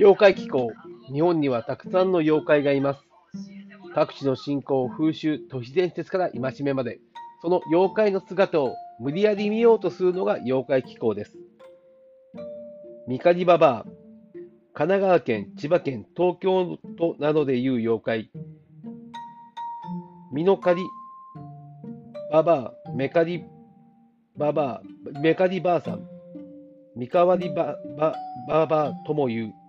妖怪気候。日本にはたくさんの妖怪がいます。各地の信仰、風習、都市伝説から戒めまで、その妖怪の姿を無理やり見ようとするのが妖怪気候です。ミカリババア、神奈川県、千葉県、東京都などでいう妖怪。ミノカリババア、メカリババア、メカリばあさん、ミカワリババババアとも言う。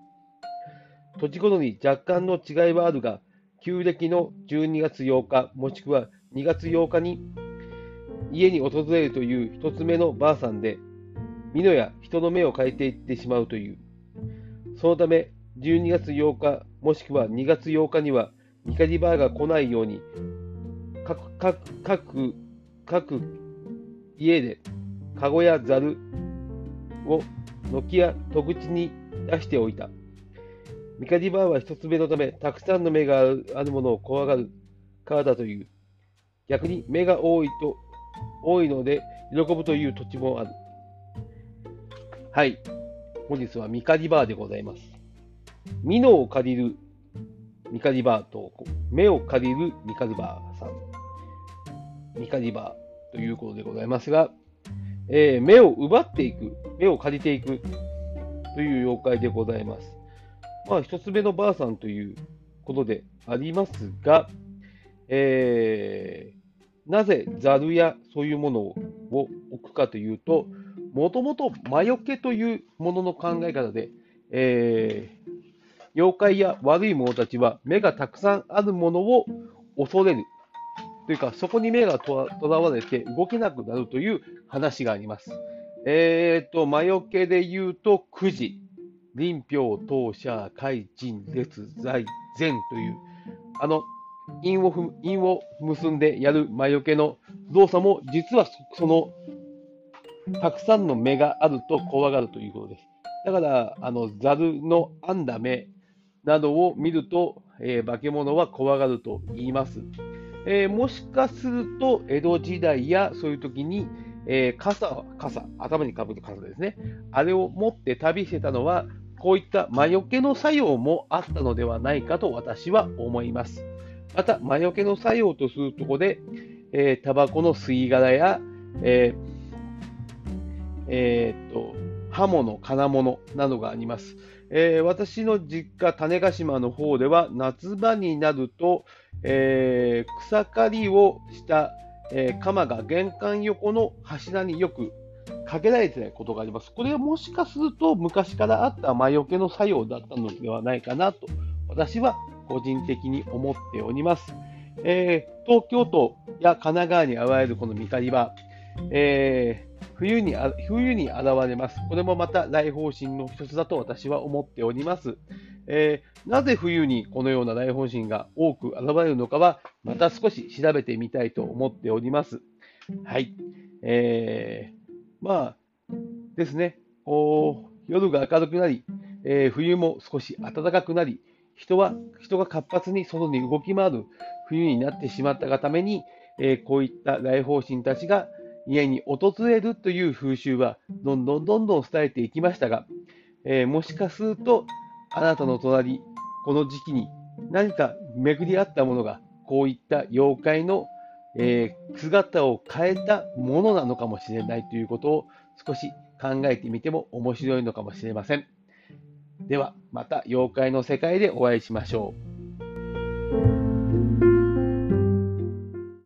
土地ごとに若干の違いはあるが、旧暦の12月8日、もしくは2月8日に家に訪れるという一つ目のばあさんで、美濃や人の目を変えていってしまうという。そのため、12月8日、もしくは2月8日には、ミカリバーが来ないように、各、各、各、各家で、カゴやザルを軒や戸口に出しておいた。ミカディバーは一つ目のため、たくさんの目があるものを怖がるからだという。逆に目が多いと、多いので喜ぶという土地もある。はい。本日はミカディバーでございます。ミノを借りるミカディバーと、目を借りるミカディバーさん。ミカディバーということでございますが、えー、目を奪っていく、目を借りていくという妖怪でございます。まあ、一つ目のばあさんということでありますが、えー、なぜザルやそういうものを置くかというと、もともと魔除けというものの考え方で、えー、妖怪や悪い者たちは目がたくさんあるものを恐れる。というか、そこに目がとらわれて動けなくなるという話があります。えっ、ー、と、魔除けで言うと、くじ。臨氷、当社、海人、列、在、善という、あの、因を因を結んでやる魔除けの動作も、実はその、たくさんの目があると怖がるということです。だから、あの、ザルの編んだ目などを見ると、えー、化け物は怖がると言います。えー、もしかすると、江戸時代やそういう時に、えー、傘、傘、頭にかぶる傘ですね。あれを持って旅してたのは、こういった魔除けの作用もあったのではないかと私は思います。また、魔除けの作用とするところで、えー、タバコの吸い殻や、えーえー、っと、刃物、金物などがあります。えー、私の実家、種子島の方では、夏場になると、えー、草刈りをした、えー、鎌が玄関横の柱によくかけられてないことがあります。これはもしかすると昔からあった魔除けの作用だったのではないかなと、私は個人的に思っております。えー、東京都や神奈川に現れるこのミカリは、えー、冬に冬に現れます。これもまた来訪神の一つだと私は思っております。えー、なぜ冬にこのような来訪神が多く現れるのかは、また少し調べてみたいと思っております。はい。えーまあですね、こう夜が明るくなり、えー、冬も少し暖かくなり、人は人が活発に外に動き回る冬になってしまったがために、えー、こういった来訪神たちが家に訪れるという風習はどんどんどんどん伝えていきましたが、えー、もしかするとあなたの隣、この時期に何か巡り合ったものがこういった妖怪のえー、姿を変えたものなのかもしれないということを少し考えてみても面白いのかもしれません。では、また妖怪の世界でお会いしましょう。